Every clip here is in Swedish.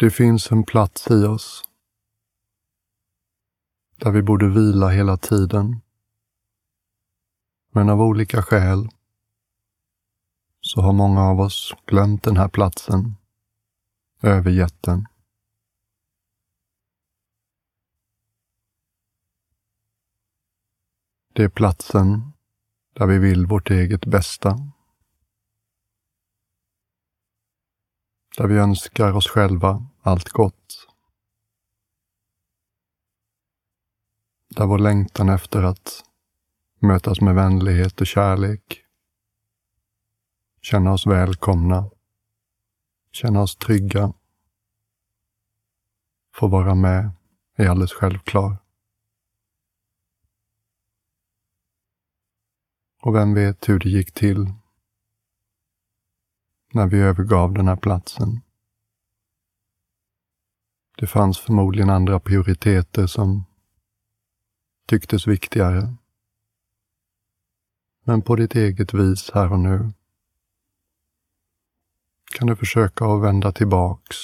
Det finns en plats i oss där vi borde vila hela tiden. Men av olika skäl så har många av oss glömt den här platsen, övergett den. Det är platsen där vi vill vårt eget bästa. Där vi önskar oss själva allt gott. Där vår längtan efter att mötas med vänlighet och kärlek, känna oss välkomna, känna oss trygga, få vara med är alldeles självklar. Och vem vet hur det gick till när vi övergav den här platsen. Det fanns förmodligen andra prioriteter som tycktes viktigare. Men på ditt eget vis här och nu kan du försöka att vända tillbaks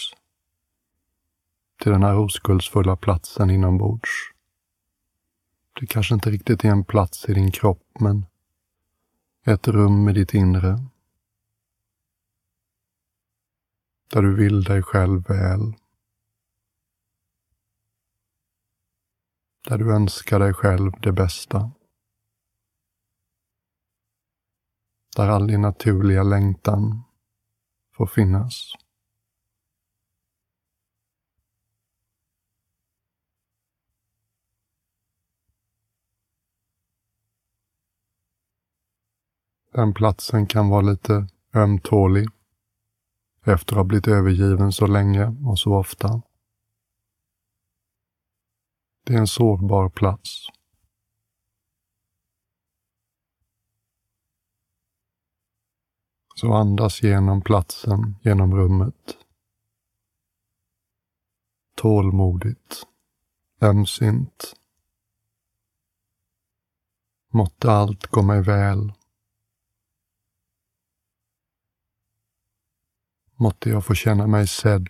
till den här oskuldsfulla platsen inombords. Det kanske inte riktigt är en plats i din kropp, men ett rum i ditt inre. Där du vill dig själv väl. Där du önskar dig själv det bästa. Där all din naturliga längtan får finnas. Den platsen kan vara lite ömtålig efter att ha blivit övergiven så länge och så ofta. Det är en sårbar plats. Så andas genom platsen, genom rummet. Tålmodigt, ömsint. Måtte allt gå mig väl Måtte jag få känna mig sedd.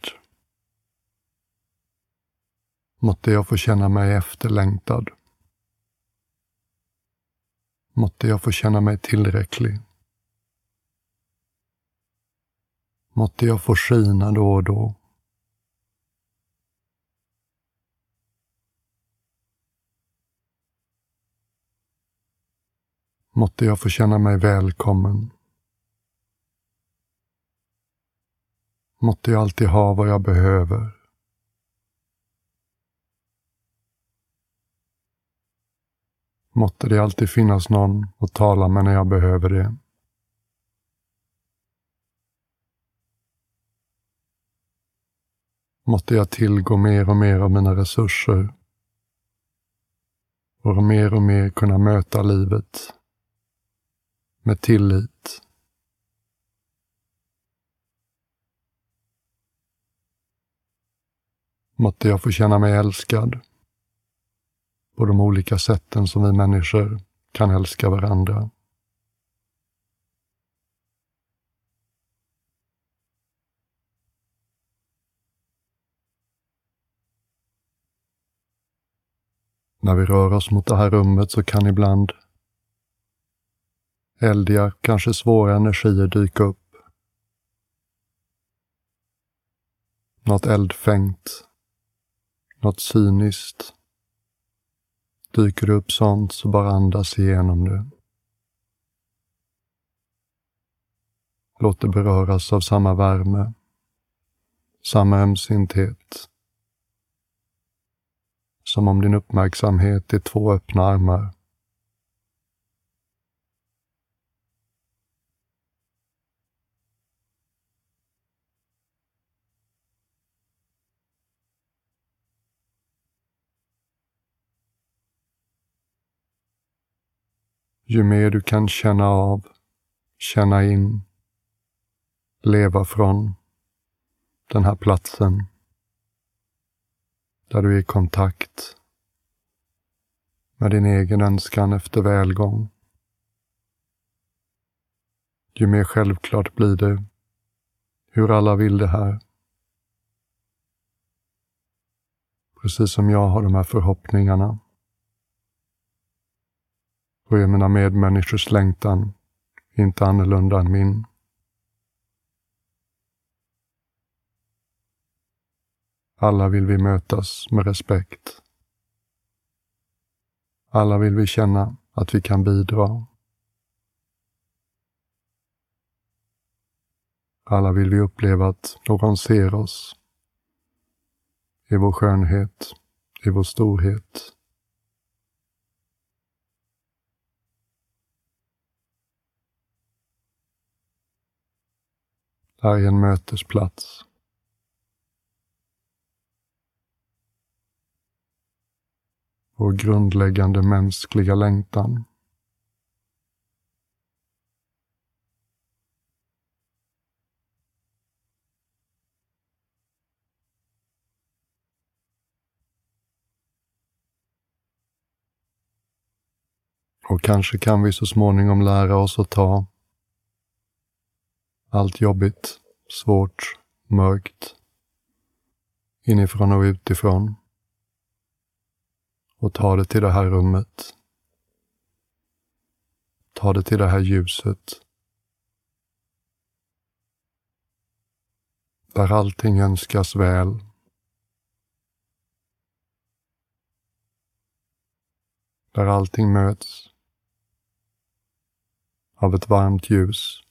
Måtte jag få känna mig efterlängtad. Måtte jag få känna mig tillräcklig. Måtte jag få skina då och då. Måtte jag få känna mig välkommen. Måtte jag alltid ha vad jag behöver. Måtte det alltid finnas någon att tala med när jag behöver det. Måtte jag tillgå mer och mer av mina resurser och mer och mer kunna möta livet med tillit Måtte jag få känna mig älskad på de olika sätten som vi människor kan älska varandra. När vi rör oss mot det här rummet så kan ibland eldiga, kanske svåra energier dyka upp. Något eldfängt något cyniskt. Dyker det upp sånt så bara andas igenom det. Låt det beröras av samma värme, samma ömsinthet. Som om din uppmärksamhet är två öppna armar Ju mer du kan känna av, känna in, leva från den här platsen där du är i kontakt med din egen önskan efter välgång. Ju mer självklart blir det hur alla vill det här. Precis som jag har de här förhoppningarna. Och är mina medmänniskors längtan inte annorlunda än min. Alla vill vi mötas med respekt. Alla vill vi känna att vi kan bidra. Alla vill vi uppleva att någon ser oss i vår skönhet, i vår storhet. Är en mötesplats. Vår grundläggande mänskliga längtan. Och kanske kan vi så småningom lära oss att ta allt jobbigt, svårt, mörkt, inifrån och utifrån och ta det till det här rummet. Ta det till det här ljuset. Där allting önskas väl. Där allting möts av ett varmt ljus.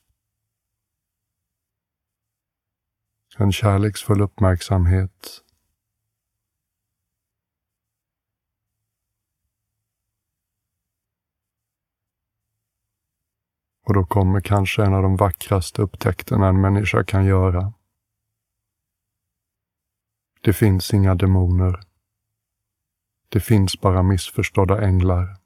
En kärleksfull uppmärksamhet. Och då kommer kanske en av de vackraste upptäckterna en människa kan göra. Det finns inga demoner. Det finns bara missförstådda änglar.